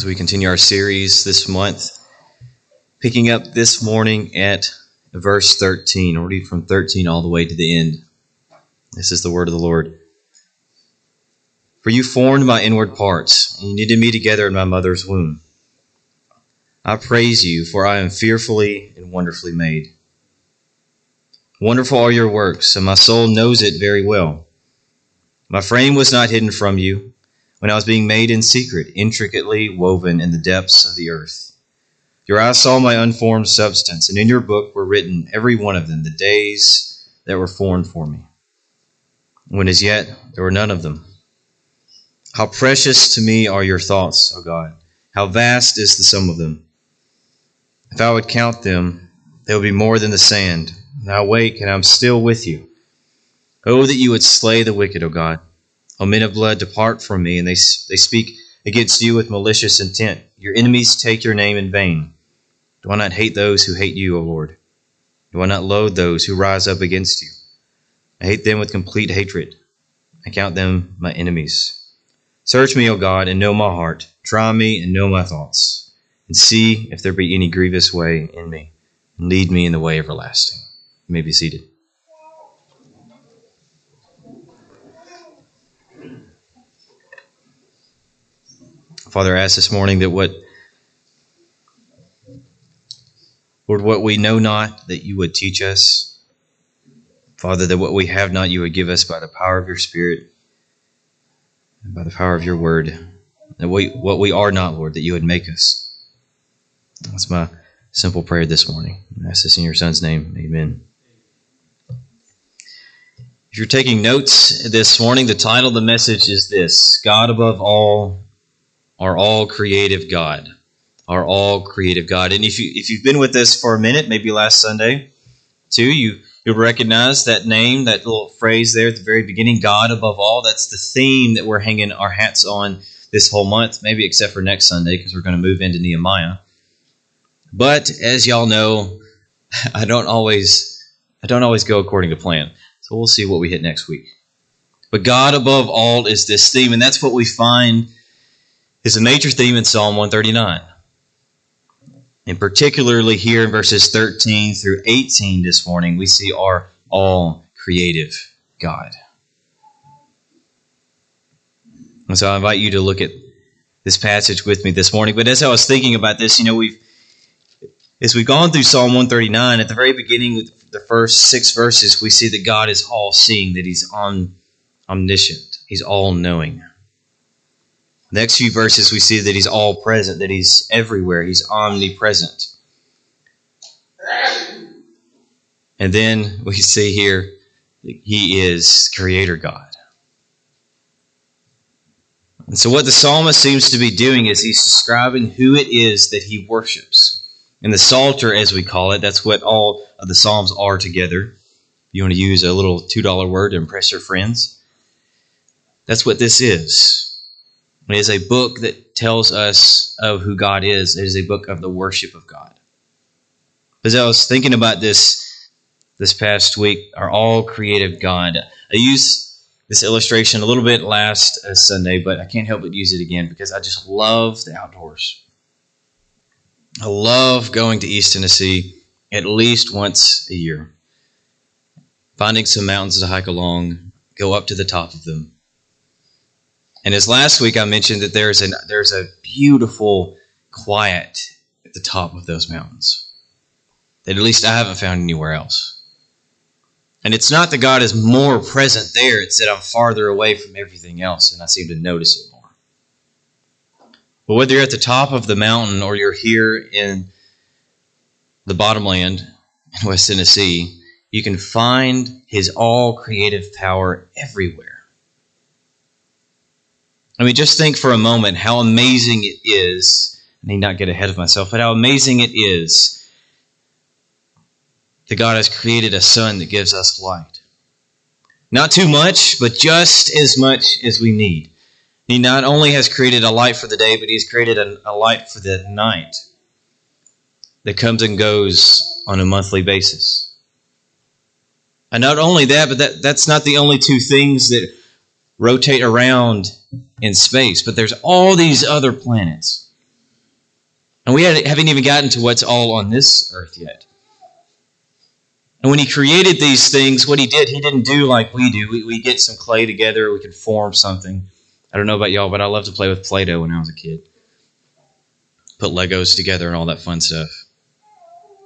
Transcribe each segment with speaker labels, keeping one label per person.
Speaker 1: as we continue our series this month, picking up this morning at verse 13. I'll read from 13 all the way to the end. This is the word of the Lord. For you formed my inward parts, and you knitted me together in my mother's womb. I praise you, for I am fearfully and wonderfully made. Wonderful are your works, and my soul knows it very well. My frame was not hidden from you when I was being made in secret, intricately woven in the depths of the earth. Your eyes saw my unformed substance, and in your book were written, every one of them, the days that were formed for me, when as yet there were none of them. How precious to me are your thoughts, O God! How vast is the sum of them! If I would count them, they would be more than the sand. And I wake, and I am still with you. Oh, that you would slay the wicked, O God. O men of blood, depart from me, and they, they speak against you with malicious intent. Your enemies take your name in vain. Do I not hate those who hate you, O Lord? Do I not loathe those who rise up against you? I hate them with complete hatred. I count them my enemies. Search me, O God, and know my heart. Try me and know my thoughts, and see if there be any grievous way in me, and lead me in the way everlasting. You may be seated. Father, I ask this morning that what Lord, what we know not, that you would teach us. Father, that what we have not, you would give us by the power of your Spirit and by the power of your word. That we, what we are not, Lord, that you would make us. That's my simple prayer this morning. I ask this in your Son's name. Amen. If you're taking notes this morning, the title of the message is this God above all our all creative God. Our all creative God. And if you if you've been with us for a minute, maybe last Sunday too, you you'll recognize that name, that little phrase there at the very beginning, God above all. That's the theme that we're hanging our hats on this whole month, maybe except for next Sunday, because we're going to move into Nehemiah. But as y'all know, I don't always I don't always go according to plan. So we'll see what we hit next week. But God above all is this theme, and that's what we find is a major theme in Psalm 139. And particularly here in verses 13 through 18 this morning, we see our all creative God. And so I invite you to look at this passage with me this morning. But as I was thinking about this, you know, we've as we've gone through Psalm 139, at the very beginning, of the first six verses, we see that God is all seeing, that He's on, omniscient, He's all knowing. Next few verses, we see that he's all present, that he's everywhere, he's omnipresent. And then we see here he is creator God. And so, what the psalmist seems to be doing is he's describing who it is that he worships. And the Psalter, as we call it, that's what all of the Psalms are together. You want to use a little $2 word to impress your friends? That's what this is. It is a book that tells us of who God is. It is a book of the worship of God. As I was thinking about this this past week, our all creative God, I used this illustration a little bit last uh, Sunday, but I can't help but use it again because I just love the outdoors. I love going to East Tennessee at least once a year, finding some mountains to hike along, go up to the top of them, and as last week I mentioned that there's an there's a beautiful quiet at the top of those mountains that at least I haven't found anywhere else. And it's not that God is more present there, it's that I'm farther away from everything else and I seem to notice it more. But whether you're at the top of the mountain or you're here in the bottomland in West Tennessee, you can find his all creative power everywhere. I mean, just think for a moment how amazing it is. I need not get ahead of myself, but how amazing it is that God has created a sun that gives us light. Not too much, but just as much as we need. He not only has created a light for the day, but He's created a, a light for the night that comes and goes on a monthly basis. And not only that, but that, that's not the only two things that rotate around in space, but there's all these other planets And we haven't even gotten to what's all on this earth yet. And when he created these things, what he did, he didn't do like we do. We, we get some clay together, we can form something. I don't know about y'all, but I love to play with Play Doh when I was a kid. Put Legos together and all that fun stuff.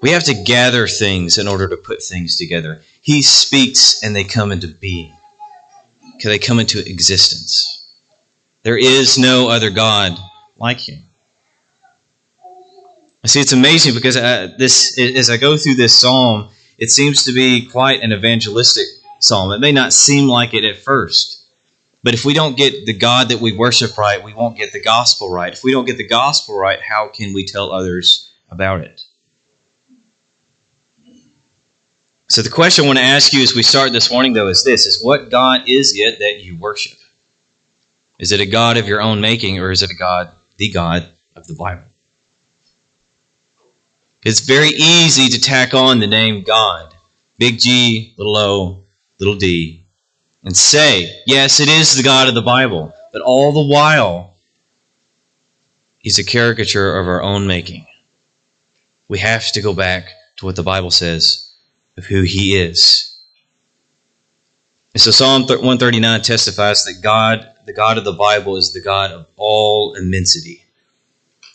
Speaker 1: We have to gather things in order to put things together. He speaks and they come into being, they come into existence. There is no other God like him. I see it's amazing because uh, this, as I go through this psalm, it seems to be quite an evangelistic psalm. It may not seem like it at first, but if we don't get the God that we worship right, we won't get the gospel right. If we don't get the gospel right, how can we tell others about it? So the question I want to ask you as we start this morning though is this is what God is it that you worship? Is it a God of your own making or is it a God, the God of the Bible? It's very easy to tack on the name God, big G, little o, little d, and say, yes, it is the God of the Bible, but all the while, he's a caricature of our own making. We have to go back to what the Bible says of who he is. And so Psalm 139 testifies that God, the God of the Bible, is the God of all immensity.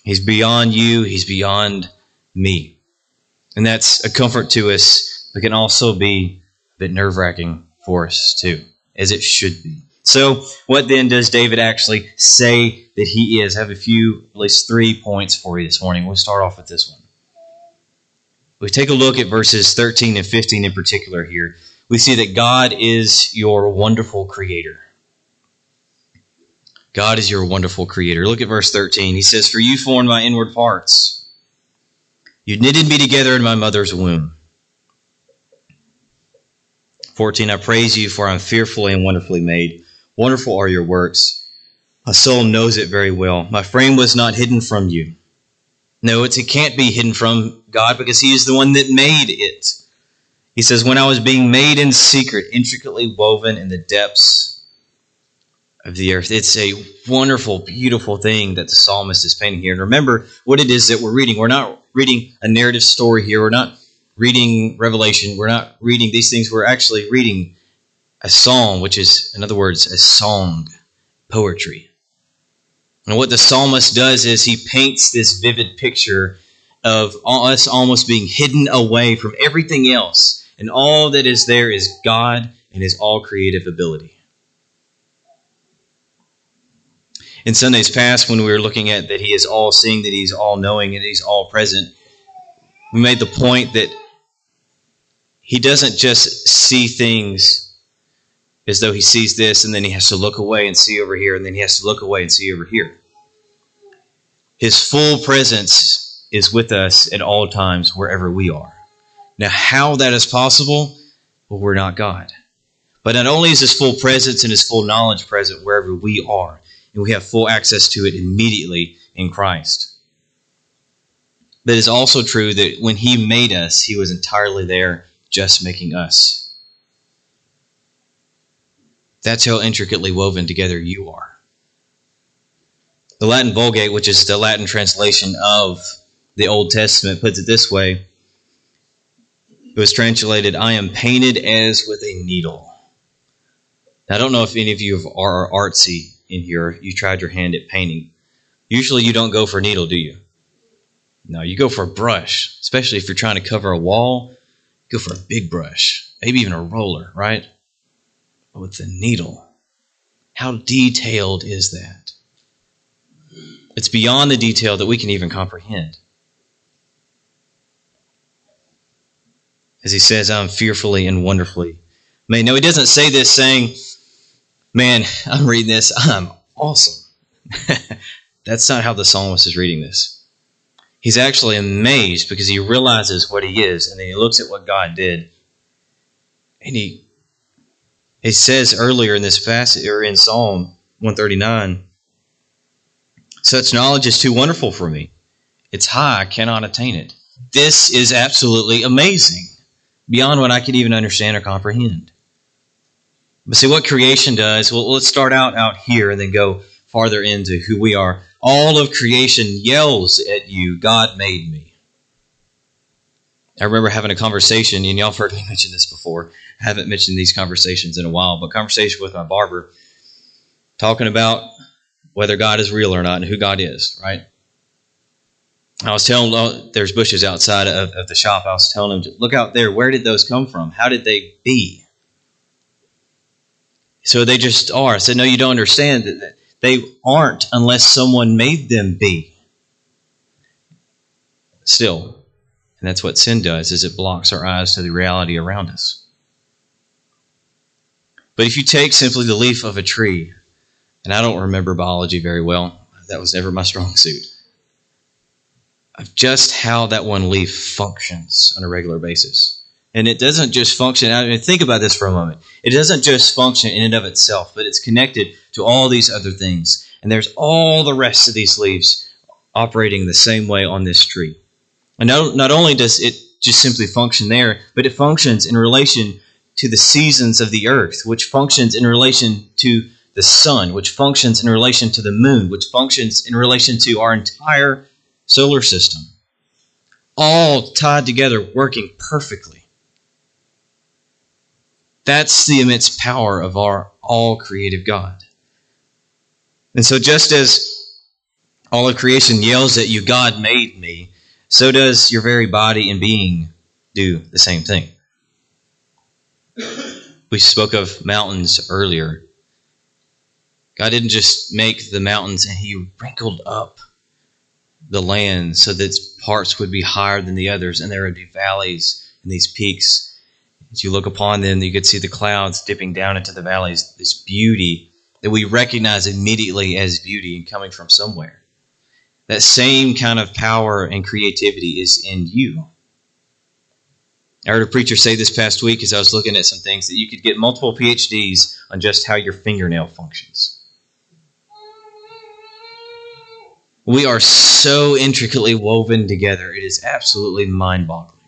Speaker 1: He's beyond you, he's beyond me. And that's a comfort to us, but can also be a bit nerve wracking for us too, as it should be. So, what then does David actually say that he is? I have a few, at least three points for you this morning. We'll start off with this one. We take a look at verses 13 and 15 in particular here. We see that God is your wonderful creator. God is your wonderful creator. Look at verse 13. He says, For you formed my inward parts. You knitted me together in my mother's womb. 14. I praise you, for I'm fearfully and wonderfully made. Wonderful are your works. My soul knows it very well. My frame was not hidden from you. No, it can't be hidden from God because He is the one that made it. He says, When I was being made in secret, intricately woven in the depths of the earth. It's a wonderful, beautiful thing that the psalmist is painting here. And remember what it is that we're reading. We're not reading a narrative story here. We're not reading Revelation. We're not reading these things. We're actually reading a psalm, which is, in other words, a song, poetry. And what the psalmist does is he paints this vivid picture of us almost being hidden away from everything else. And all that is there is God and his all creative ability. in Sundays past when we were looking at that He is all seeing, that He's all knowing, and He's all present, we made the point that He doesn't just see things as though He sees this and then He has to look away and see over here, and then He has to look away and see over here. His full presence is with us at all times, wherever we are. Now, how that is possible? Well, we're not God. But not only is His full presence and His full knowledge present wherever we are, and we have full access to it immediately in Christ. But it's also true that when He made us, He was entirely there just making us. That's how intricately woven together you are. The Latin Vulgate, which is the Latin translation of the Old Testament, puts it this way it was translated, I am painted as with a needle. I don't know if any of you are artsy in here, you tried your hand at painting. Usually you don't go for a needle, do you? No, you go for a brush, especially if you're trying to cover a wall. Go for a big brush, maybe even a roller, right? But with a needle, how detailed is that? It's beyond the detail that we can even comprehend. As he says, I'm fearfully and wonderfully made. No, he doesn't say this saying, man, I'm reading this. I'm awesome. That's not how the psalmist is reading this. He's actually amazed because he realizes what he is, and then he looks at what God did. And he he says earlier in this passage or in Psalm 139, such knowledge is too wonderful for me. It's high, I cannot attain it. This is absolutely amazing, beyond what I could even understand or comprehend. But see what creation does. Well, let's start out out here and then go farther into who we are. all of creation yells at you, God made me. I remember having a conversation, and y'all have heard me mention this before. I haven't mentioned these conversations in a while, but conversation with my barber talking about whether God is real or not and who God is, right? I was telling him, there's bushes outside of, of the shop. I was telling him, look out there. Where did those come from? How did they be? So they just are. I said, no, you don't understand that they aren't unless someone made them be. Still, and that's what sin does, is it blocks our eyes to the reality around us. But if you take simply the leaf of a tree, and I don't remember biology very well, that was never my strong suit, of just how that one leaf functions on a regular basis. And it doesn't just function. I mean, think about this for a moment. It doesn't just function in and of itself, but it's connected to all these other things. And there's all the rest of these leaves operating the same way on this tree. And not, not only does it just simply function there, but it functions in relation to the seasons of the earth, which functions in relation to the sun, which functions in relation to the moon, which functions in relation to our entire solar system. All tied together, working perfectly. That's the immense power of our all creative God. And so, just as all of creation yells at you, God made me, so does your very body and being do the same thing. We spoke of mountains earlier. God didn't just make the mountains and He wrinkled up the land so that parts would be higher than the others, and there would be valleys and these peaks as you look upon them, you could see the clouds dipping down into the valleys, this beauty that we recognize immediately as beauty and coming from somewhere. That same kind of power and creativity is in you. I heard a preacher say this past week as I was looking at some things that you could get multiple PhDs on just how your fingernail functions. We are so intricately woven together, it is absolutely mind boggling.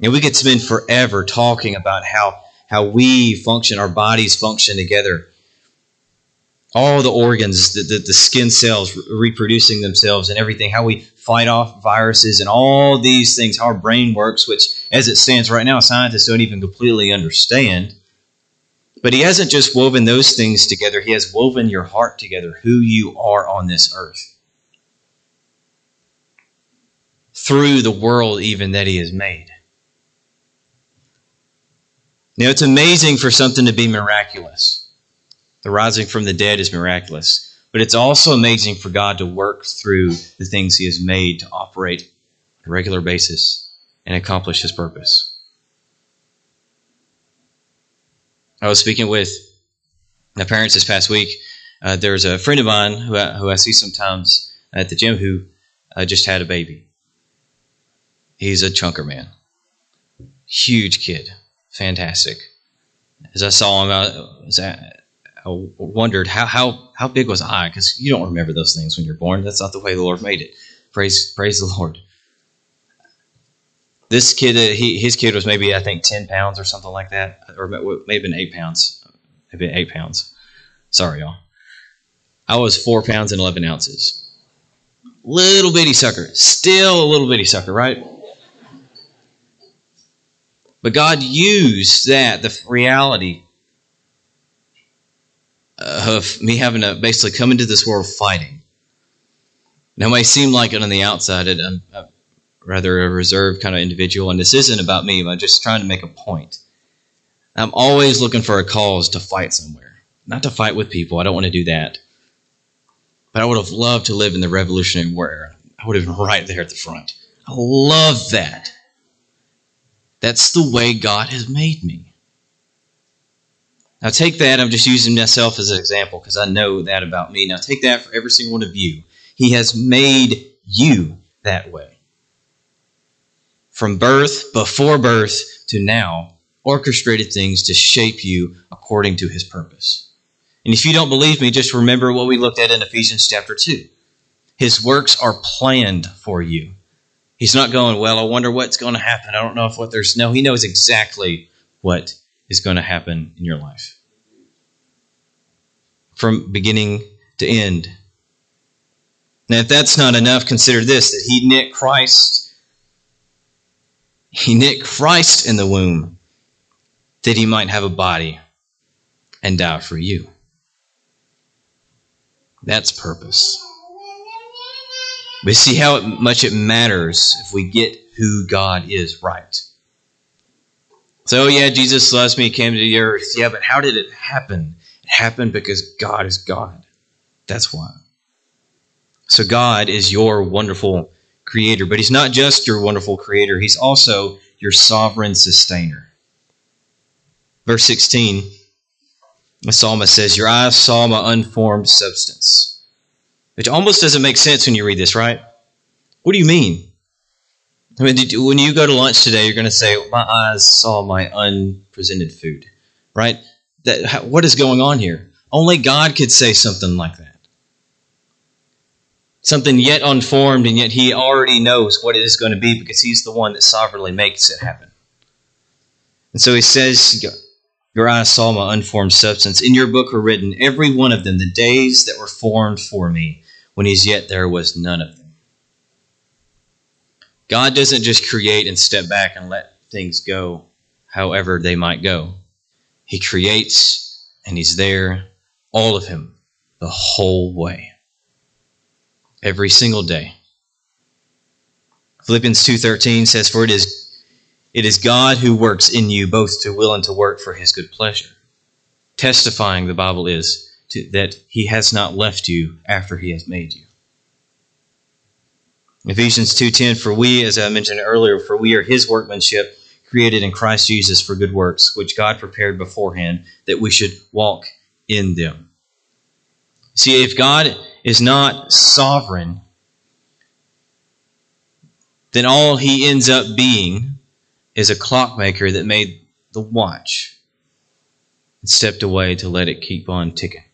Speaker 1: And we could spend forever talking about how, how we function, our bodies function together. All the organs, the, the, the skin cells reproducing themselves and everything, how we fight off viruses and all these things, how our brain works, which as it stands right now, scientists don't even completely understand. But he hasn't just woven those things together, he has woven your heart together, who you are on this earth. Through the world, even that he has made. Know, it's amazing for something to be miraculous. The rising from the dead is miraculous. But it's also amazing for God to work through the things He has made to operate on a regular basis and accomplish His purpose. I was speaking with my parents this past week. Uh, there's a friend of mine who I, who I see sometimes at the gym who uh, just had a baby. He's a chunker man, huge kid, fantastic. As I saw him, I, I wondered how, how, how big was I? Because you don't remember those things when you're born. That's not the way the Lord made it. Praise, praise the Lord. This kid, uh, he, his kid was maybe I think ten pounds or something like that, or maybe been eight pounds, maybe eight pounds. Sorry, y'all. I was four pounds and eleven ounces. Little bitty sucker, still a little bitty sucker, right? But God used that, the reality of me having to basically come into this world fighting. Now, it may seem like it on the outside, I'm rather a reserved kind of individual, and this isn't about me, I'm just trying to make a point. I'm always looking for a cause to fight somewhere. Not to fight with people, I don't want to do that. But I would have loved to live in the Revolutionary War era. I would have been right there at the front. I love that. That's the way God has made me. Now, take that. I'm just using myself as an example because I know that about me. Now, take that for every single one of you. He has made you that way. From birth, before birth, to now, orchestrated things to shape you according to his purpose. And if you don't believe me, just remember what we looked at in Ephesians chapter 2. His works are planned for you. He's not going, well, I wonder what's going to happen. I don't know if what there's. No, he knows exactly what is going to happen in your life. From beginning to end, Now, if that's not enough, consider this that he knit Christ. He knit Christ in the womb that he might have a body and die for you. That's purpose. We see how much it matters if we get who God is right. So, yeah, Jesus loves me, came to the earth. Yeah, but how did it happen? It happened because God is God. That's why. So, God is your wonderful creator, but He's not just your wonderful creator, He's also your sovereign sustainer. Verse 16, the psalmist says, Your eyes saw my unformed substance. Which almost doesn't make sense when you read this, right? What do you mean? I mean, you, when you go to lunch today, you're going to say, "My eyes saw my unpresented food," right? That what is going on here? Only God could say something like that. Something yet unformed, and yet He already knows what it is going to be because He's the one that sovereignly makes it happen. And so He says, "Your eyes saw my unformed substance. In your book are written, every one of them, the days that were formed for me, when as yet there was none of them." God doesn't just create and step back and let things go however they might go. He creates and He's there, all of Him, the whole way. Every single day. Philippians 2:13 says for it is it is God who works in you both to will and to work for his good pleasure. Testifying the Bible is to, that he has not left you after he has made you. Ephesians 2:10 for we as I mentioned earlier for we are his workmanship created in Christ Jesus for good works which God prepared beforehand that we should walk in them. See if God is not sovereign then all he ends up being is a clockmaker that made the watch and stepped away to let it keep on ticking.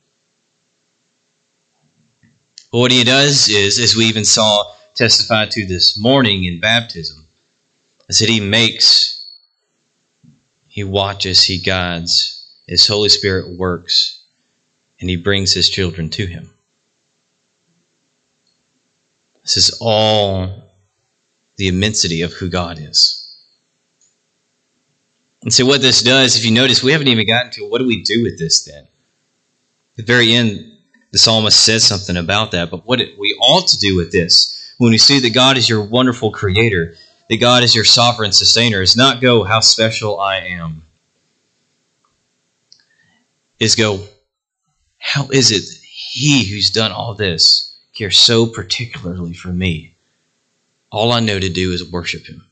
Speaker 1: But what he does is, as we even saw testified to this morning in baptism is that He makes, He watches, He guides, His Holy Spirit works, and He brings His children to Him. This is all the immensity of who God is. And so, what this does, if you notice, we haven't even gotten to what do we do with this then? At the very end, the psalmist says something about that, but what we ought to do with this when we see that God is your wonderful creator, that God is your sovereign sustainer, is not go, how special I am. Is go, how is it he who's done all this cares so particularly for me? All I know to do is worship him.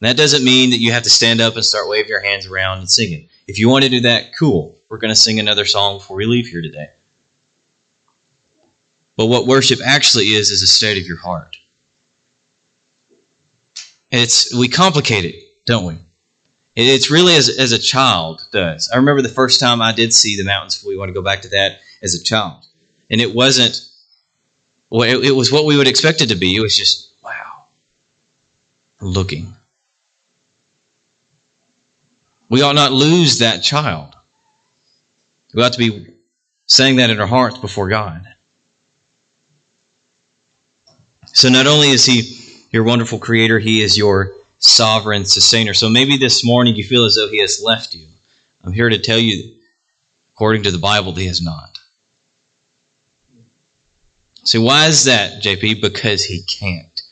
Speaker 1: And that doesn't mean that you have to stand up and start waving your hands around and singing. If you want to do that, cool. We're going to sing another song before we leave here today. But what worship actually is, is a state of your heart. It's we complicate it, don't we? It's really as, as a child does. I remember the first time I did see the mountains. We want to go back to that as a child, and it wasn't. Well, it, it was what we would expect it to be. It was just wow, looking. We ought not lose that child. We ought to be saying that in our hearts before God. So not only is He your wonderful creator. He is your sovereign sustainer. So maybe this morning you feel as though he has left you. I'm here to tell you, according to the Bible, he has not. So why is that, JP? Because he can't.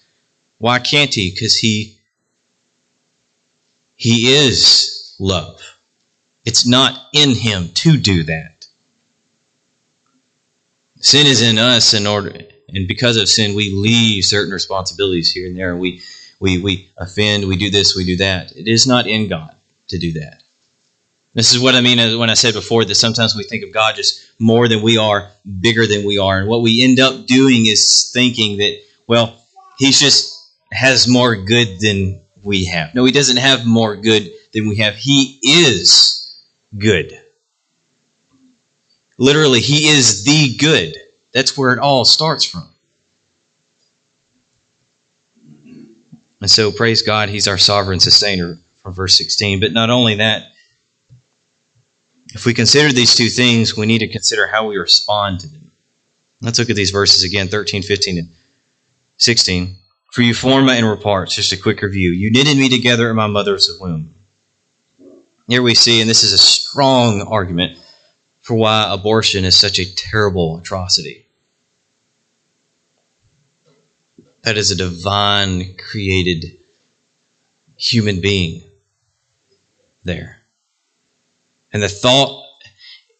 Speaker 1: Why can't he? Because he he is love. It's not in him to do that. Sin is in us in order and because of sin, we leave certain responsibilities here and there, we we we offend, we do this, we do that. It is not in God to do that. This is what I mean when I said before that sometimes we think of God just more than we are, bigger than we are, and what we end up doing is thinking that well, He's just has more good than we have. No, He doesn't have more good than we have. He is good. Literally, He is the good. That's where it all starts from. And so, praise God, He's our sovereign sustainer from verse 16. But not only that, if we consider these two things, we need to consider how we respond to them. Let's look at these verses again 13, 15, and 16. For you formed my inward parts. Just a quick review. You knitted me together in my mother's womb. Here we see, and this is a strong argument for why abortion is such a terrible atrocity. That is a divine created human being there. And the thought,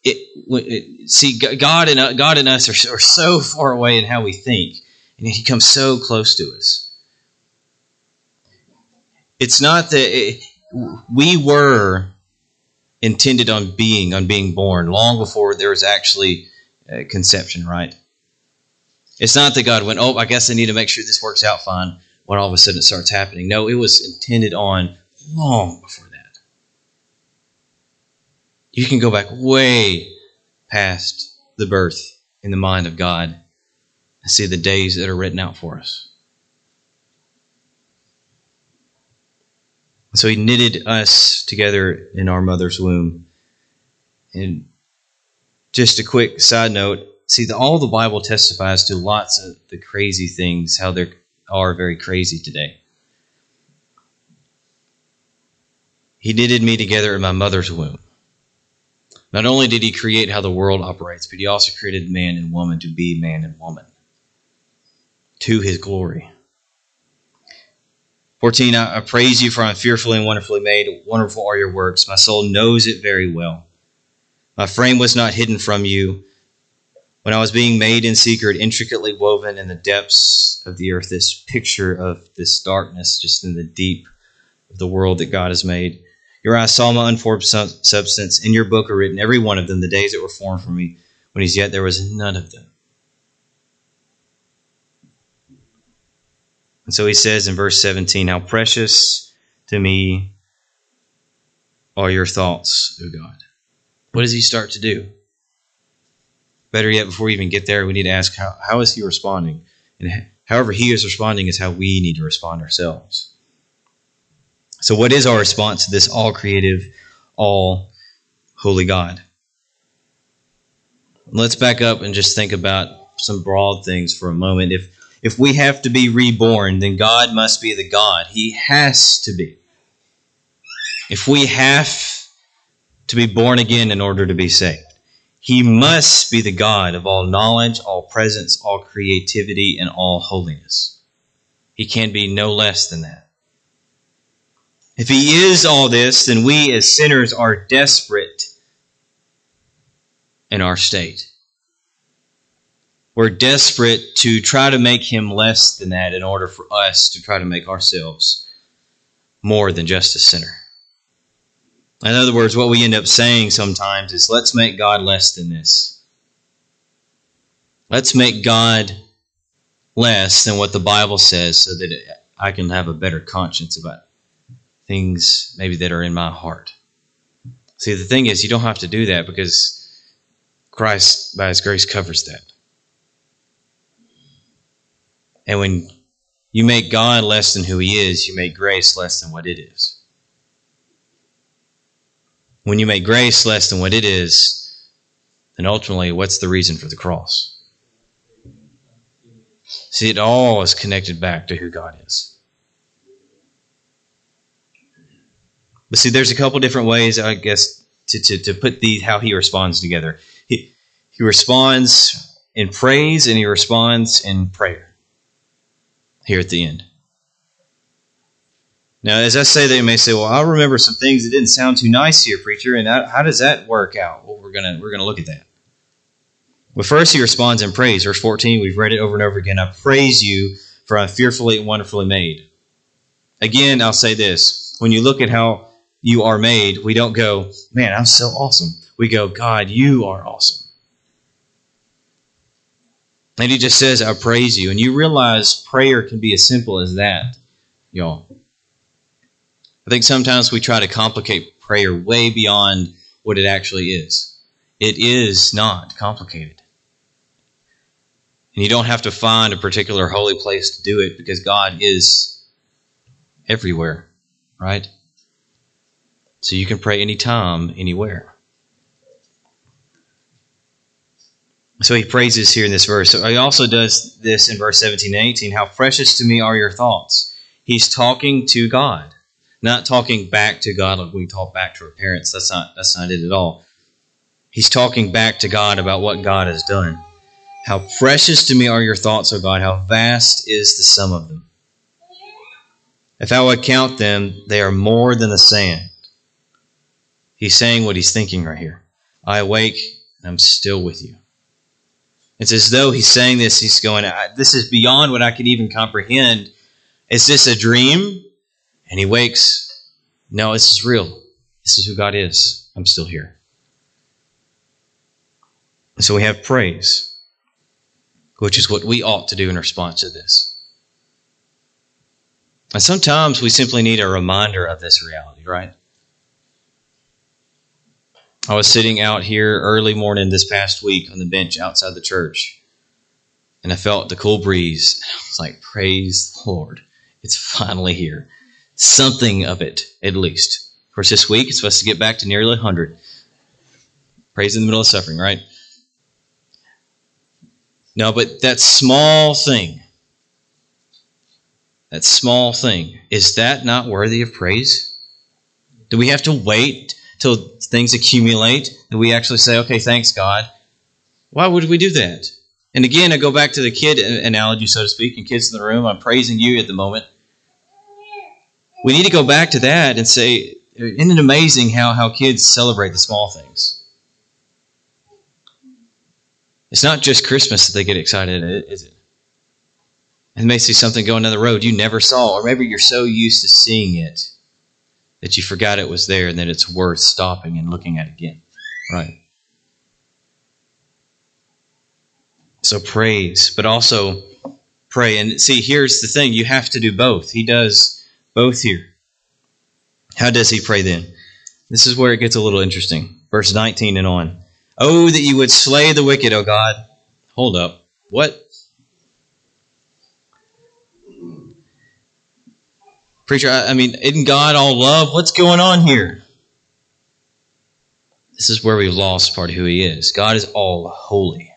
Speaker 1: it, it, see, God and, God and us are, are so far away in how we think, and He comes so close to us. It's not that it, we were intended on being, on being born, long before there was actually uh, conception, right? It's not that God went, oh, I guess I need to make sure this works out fine when all of a sudden it starts happening. No, it was intended on long before. You can go back way past the birth in the mind of God and see the days that are written out for us. So he knitted us together in our mother's womb. And just a quick side note see, the, all the Bible testifies to lots of the crazy things, how they are very crazy today. He knitted me together in my mother's womb. Not only did he create how the world operates, but he also created man and woman to be man and woman to his glory. 14, I, I praise you for I'm fearfully and wonderfully made. Wonderful are your works. My soul knows it very well. My frame was not hidden from you when I was being made in secret, intricately woven in the depths of the earth. This picture of this darkness just in the deep of the world that God has made. Your eyes saw my unformed substance. In your book are written, every one of them, the days that were formed for me, when as yet there was none of them. And so he says in verse 17, How precious to me are your thoughts, O God. What does he start to do? Better yet, before we even get there, we need to ask, How, how is he responding? And however he is responding is how we need to respond ourselves. So, what is our response to this all creative, all holy God? Let's back up and just think about some broad things for a moment. If if we have to be reborn, then God must be the God. He has to be. If we have to be born again in order to be saved, He must be the God of all knowledge, all presence, all creativity, and all holiness. He can be no less than that. If He is all this, then we as sinners are desperate in our state. We're desperate to try to make him less than that in order for us to try to make ourselves more than just a sinner. In other words, what we end up saying sometimes is let's make God less than this. Let's make God less than what the Bible says so that I can have a better conscience about things maybe that are in my heart. See, the thing is, you don't have to do that because Christ, by His grace, covers that. And when you make God less than who He is, you make grace less than what it is. When you make grace less than what it is, then ultimately, what's the reason for the cross? See, it all is connected back to who God is. But see, there's a couple different ways, I guess, to, to, to put the how he responds together. He, he responds in praise and he responds in prayer here at the end. Now, as I say you may say, "Well, I remember some things that didn't sound too nice here, preacher." And how does that work out? Well, we're gonna we're gonna look at that. But first, he responds in praise. Verse fourteen, we've read it over and over again. I praise you, for I'm fearfully and wonderfully made. Again, I'll say this: when you look at how you are made, we don't go, "Man, I'm so awesome." We go, "God, you are awesome." And he just says, I praise you. And you realize prayer can be as simple as that, y'all. I think sometimes we try to complicate prayer way beyond what it actually is. It is not complicated. And you don't have to find a particular holy place to do it because God is everywhere, right? So you can pray anytime, anywhere. So he praises here in this verse. He also does this in verse 17 and 18. How precious to me are your thoughts. He's talking to God, not talking back to God like we talk back to our parents. That's not that's not it at all. He's talking back to God about what God has done. How precious to me are your thoughts, O God. How vast is the sum of them. If I would count them, they are more than the sand. He's saying what he's thinking right here. I awake, and I'm still with you. It's as though he's saying this, he's going, This is beyond what I can even comprehend. Is this a dream? And he wakes. No, this is real. This is who God is. I'm still here. And so we have praise, which is what we ought to do in response to this. And sometimes we simply need a reminder of this reality, right? I was sitting out here early morning this past week on the bench outside the church, and I felt the cool breeze. I was like, Praise the Lord. It's finally here. Something of it, at least. Of course, this week it's supposed to get back to nearly 100. Praise in the middle of suffering, right? No, but that small thing, that small thing, is that not worthy of praise? Do we have to wait till things accumulate that we actually say, okay, thanks, God. Why would we do that? And again, I go back to the kid analogy, so to speak, and kids in the room. I'm praising you at the moment. We need to go back to that and say, isn't it amazing how, how kids celebrate the small things? It's not just Christmas that they get excited, is it? And may see something going down the road you never saw, or maybe you're so used to seeing it that you forgot it was there and that it's worth stopping and looking at again. Right? So praise, but also pray. And see, here's the thing you have to do both. He does both here. How does he pray then? This is where it gets a little interesting. Verse 19 and on. Oh, that you would slay the wicked, O God. Hold up. What? Preacher, I, I mean, isn't God all love? What's going on here? This is where we've lost part of who He is. God is all holy.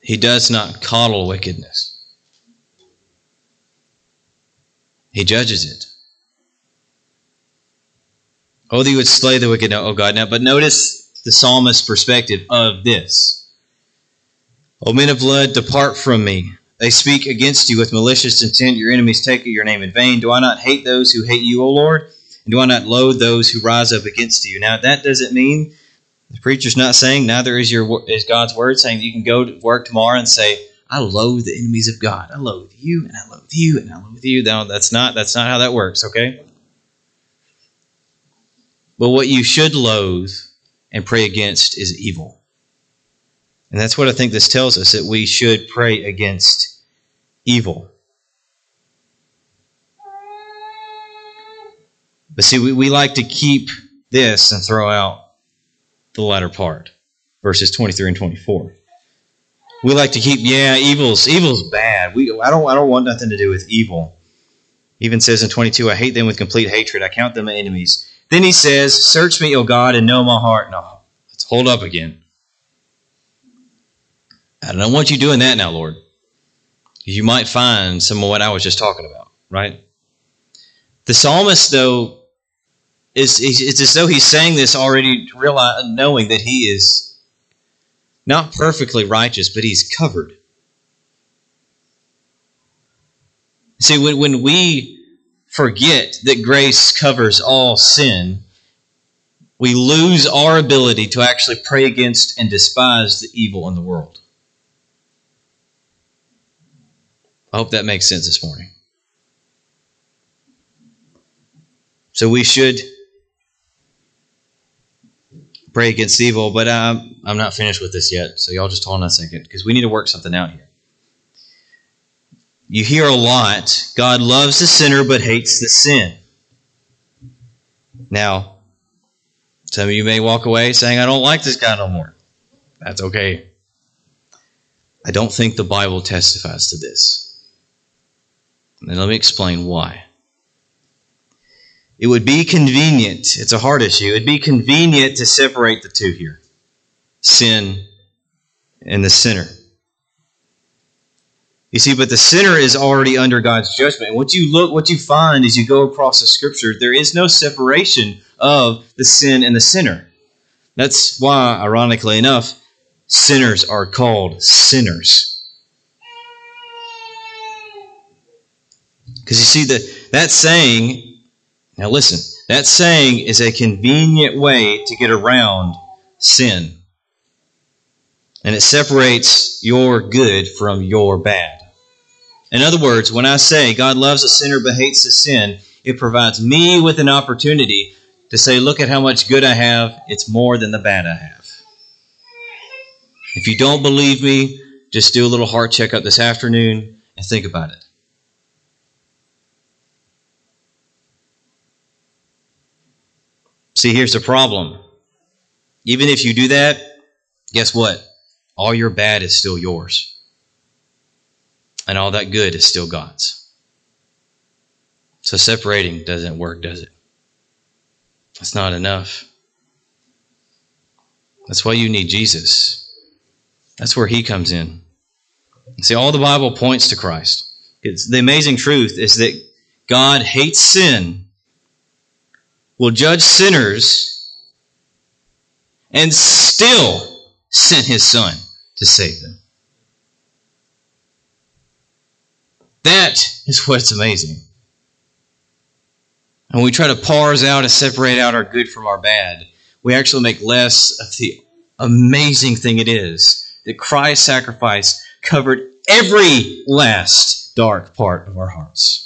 Speaker 1: He does not coddle wickedness, He judges it. Oh, that you would slay the wicked, oh God. Now, but notice the psalmist's perspective of this. O men of blood, depart from me. They speak against you with malicious intent. Your enemies take your name in vain. Do I not hate those who hate you, O Lord? And do I not loathe those who rise up against you? Now, that doesn't mean the preacher's not saying, neither is your is God's word saying you can go to work tomorrow and say, I loathe the enemies of God. I loathe you, and I loathe you, and I loathe you. No, that's not that's not how that works, okay? But what you should loathe and pray against is evil. And that's what I think this tells us that we should pray against evil. But see, we, we like to keep this and throw out the latter part, verses 23 and 24. We like to keep, yeah, evil's evil's bad. We I don't I don't want nothing to do with evil. Even says in 22, I hate them with complete hatred. I count them enemies. Then he says, Search me, O God, and know my heart. No, let's hold up again. I don't want you doing that now, Lord. You might find some of what I was just talking about, right? The psalmist, though, is it's as though he's saying this already, realize, knowing that he is not perfectly righteous, but he's covered. See, when, when we forget that grace covers all sin, we lose our ability to actually pray against and despise the evil in the world. I hope that makes sense this morning. So we should pray against evil, but um, I'm not finished with this yet. So y'all just hold on a second because we need to work something out here. You hear a lot God loves the sinner but hates the sin. Now, some of you may walk away saying, I don't like this guy no more. That's okay. I don't think the Bible testifies to this. And let me explain why. it would be convenient. It's a hard issue. It'd be convenient to separate the two here sin and the sinner. You see, but the sinner is already under God's judgment. What you look, what you find as you go across the scripture, there is no separation of the sin and the sinner. That's why, ironically enough, sinners are called sinners. Because you see, that that saying, now listen, that saying is a convenient way to get around sin. And it separates your good from your bad. In other words, when I say God loves a sinner but hates the sin, it provides me with an opportunity to say, look at how much good I have. It's more than the bad I have. If you don't believe me, just do a little heart checkup this afternoon and think about it. See, here's the problem. Even if you do that, guess what? All your bad is still yours. And all that good is still God's. So separating doesn't work, does it? That's not enough. That's why you need Jesus. That's where he comes in. See, all the Bible points to Christ. It's, the amazing truth is that God hates sin, will judge sinners, and still sent his son to save them. That is what's amazing. And we try to parse out and separate out our good from our bad, we actually make less of the amazing thing it is that Christ's sacrifice covered every last dark part of our hearts.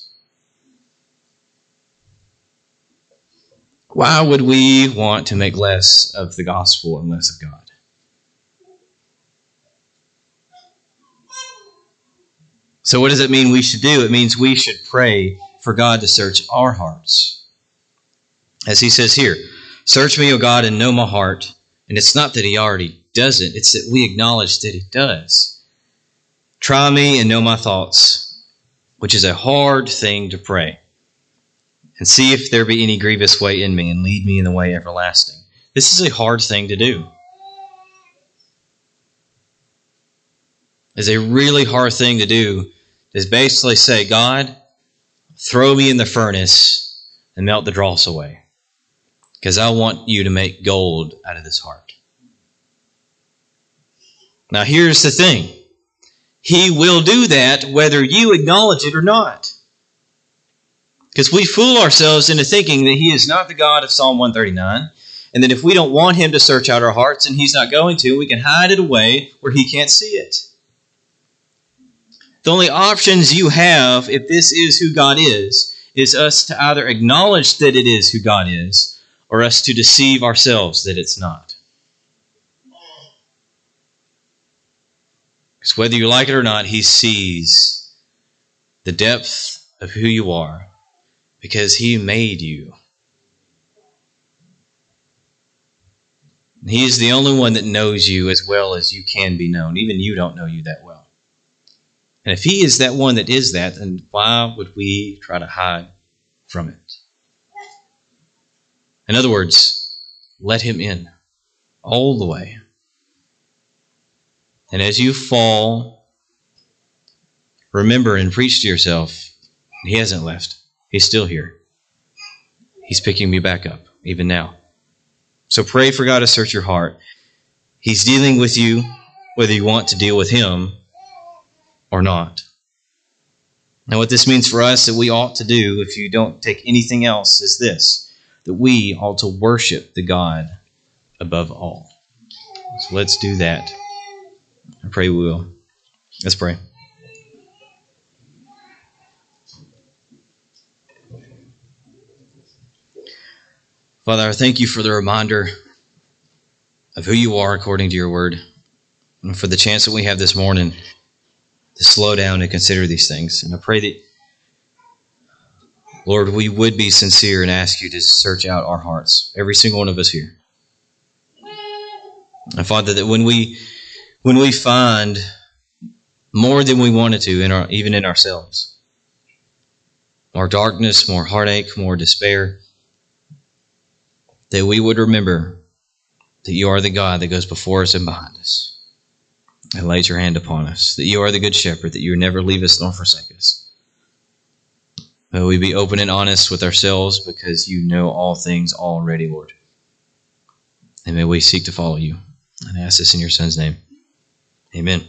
Speaker 1: Why would we want to make less of the gospel and less of God? So, what does it mean we should do? It means we should pray for God to search our hearts. As he says here, Search me, O God, and know my heart. And it's not that he already doesn't, it's that we acknowledge that he does. Try me and know my thoughts, which is a hard thing to pray. And see if there be any grievous way in me, and lead me in the way everlasting. This is a hard thing to do. It's a really hard thing to do is basically say, God, throw me in the furnace and melt the dross away. Because I want you to make gold out of this heart. Now, here's the thing He will do that whether you acknowledge it or not. Because we fool ourselves into thinking that He is not the God of Psalm 139, and that if we don't want Him to search out our hearts and He's not going to, we can hide it away where He can't see it. The only options you have, if this is who God is, is us to either acknowledge that it is who God is, or us to deceive ourselves that it's not. Because whether you like it or not, He sees the depth of who you are because He made you. He is the only one that knows you as well as you can be known. Even you don't know you that well. And if he is that one that is that, then why would we try to hide from it? In other words, let him in all the way. And as you fall, remember and preach to yourself, he hasn't left. He's still here. He's picking me back up, even now. So pray for God to search your heart. He's dealing with you, whether you want to deal with him or not. Now, what this means for us that we ought to do, if you don't take anything else, is this that we ought to worship the God above all. So let's do that. I pray we will. Let's pray. Father, I thank you for the reminder of who you are according to your word, and for the chance that we have this morning to slow down and consider these things. And I pray that, Lord, we would be sincere and ask you to search out our hearts, every single one of us here. And Father, that when we when we find more than we wanted to in our even in ourselves, more darkness, more heartache, more despair, that we would remember that you are the God that goes before us and behind us and lays your hand upon us, that you are the good shepherd, that you never leave us nor forsake us. May we be open and honest with ourselves because you know all things already, Lord. And may we seek to follow you. And I ask this in your Son's name. Amen.